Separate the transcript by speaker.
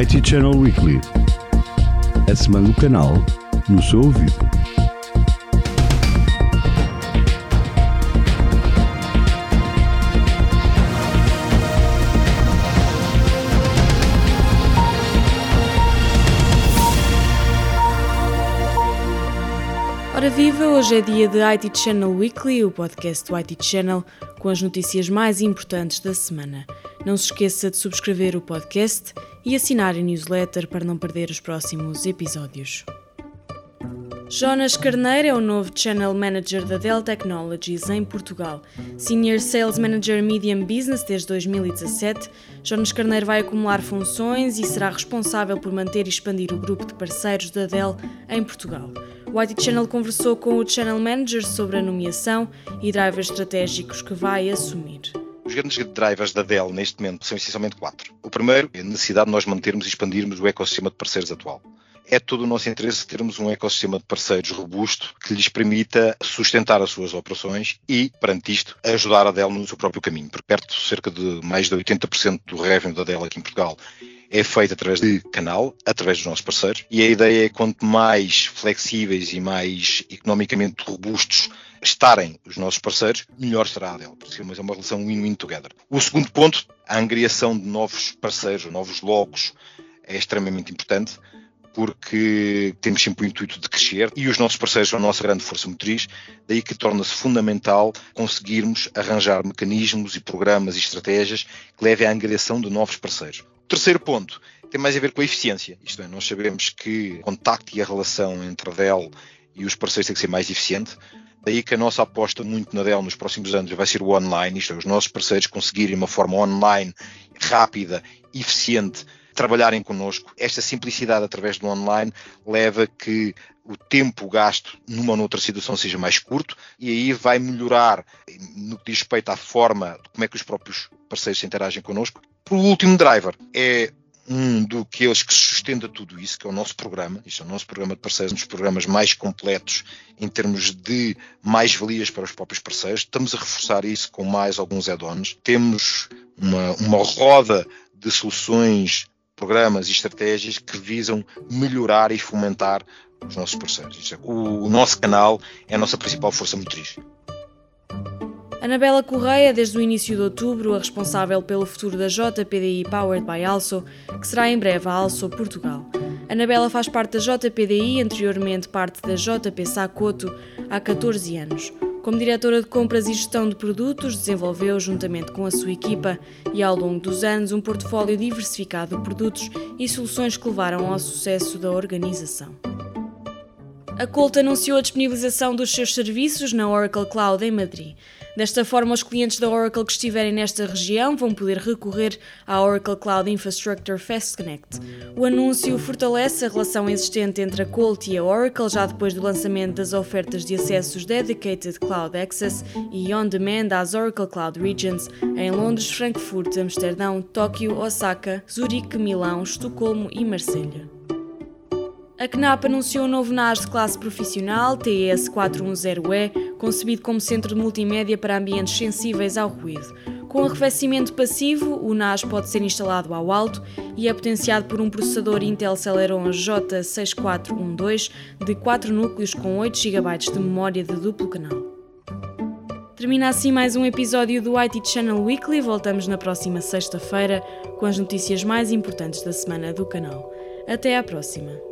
Speaker 1: IT Channel Weekly. A semana do canal no seu ouvido.
Speaker 2: Ora viva, hoje é dia de IT Channel Weekly, o podcast do IT Channel com as notícias mais importantes da semana. Não se esqueça de subscrever o podcast e assinar a newsletter para não perder os próximos episódios. Jonas Carneiro é o novo Channel Manager da Dell Technologies em Portugal. Senior Sales Manager Medium Business desde 2017, Jonas Carneiro vai acumular funções e será responsável por manter e expandir o grupo de parceiros da Dell em Portugal. O IT Channel conversou com o Channel Manager sobre a nomeação e drivers estratégicos que vai assumir.
Speaker 3: Os grandes drivers da Dell neste momento são essencialmente quatro. O primeiro é a necessidade de nós mantermos e expandirmos o ecossistema de parceiros atual. É todo o nosso interesse termos um ecossistema de parceiros robusto que lhes permita sustentar as suas operações e, perante isto, ajudar a Dell no seu próprio caminho. Por perto, cerca de mais de 80% do revenue da Dell aqui em Portugal é feito através de canal, através dos nossos parceiros, e a ideia é quanto mais flexíveis e mais economicamente robustos estarem os nossos parceiros, melhor será a Dell. Mas é uma relação win-win together. O segundo ponto, a angriação de novos parceiros, novos logos, é extremamente importante porque temos sempre o intuito de crescer e os nossos parceiros são a nossa grande força motriz, daí que torna-se fundamental conseguirmos arranjar mecanismos e programas e estratégias que levem à angriação de novos parceiros. Terceiro ponto tem mais a ver com a eficiência. Isto é, nós sabemos que o contacto e a relação entre a Dell e os parceiros tem que ser mais eficiente. Daí que a nossa aposta muito na Dell nos próximos anos vai ser o online, isto é, os nossos parceiros conseguirem uma forma online, rápida, eficiente, trabalharem connosco. Esta simplicidade através do online leva que o tempo gasto numa ou noutra situação seja mais curto e aí vai melhorar no que diz respeito à forma como é que os próprios parceiros interagem connosco. Por último driver é um daqueles que sustenta tudo isso, que é o nosso programa. Isto é o nosso programa de parceiros, um dos programas mais completos em termos de mais-valias para os próprios parceiros. Estamos a reforçar isso com mais alguns add-ons. Temos uma, uma roda de soluções, programas e estratégias que visam melhorar e fomentar os nossos parceiros. É, o, o nosso canal é a nossa principal força motriz.
Speaker 2: Anabela Correia, desde o início de outubro, a responsável pelo futuro da JPDI Powered by Also, que será em breve a Also Portugal. Anabela faz parte da JPDI, anteriormente parte da JP Sacoto, há 14 anos. Como diretora de compras e gestão de produtos, desenvolveu, juntamente com a sua equipa, e ao longo dos anos, um portfólio diversificado de produtos e soluções que levaram ao sucesso da organização. A Colt anunciou a disponibilização dos seus serviços na Oracle Cloud em Madrid. Desta forma, os clientes da Oracle que estiverem nesta região vão poder recorrer à Oracle Cloud Infrastructure Fast Connect. O anúncio fortalece a relação existente entre a Colt e a Oracle já depois do lançamento das ofertas de acessos Dedicated Cloud Access e On Demand às Oracle Cloud Regions em Londres, Frankfurt, Amsterdão, Tóquio, Osaka, Zurique, Milão, Estocolmo e Marselha. A CNAP anunciou um novo NAS de classe profissional, TES410E, concebido como centro de multimédia para ambientes sensíveis ao ruído. Com arrefecimento passivo, o NAS pode ser instalado ao alto e é potenciado por um processador Intel Celeron J6412 de 4 núcleos com 8 GB de memória de duplo canal. Termina assim mais um episódio do IT Channel Weekly. Voltamos na próxima sexta-feira com as notícias mais importantes da semana do canal. Até à próxima!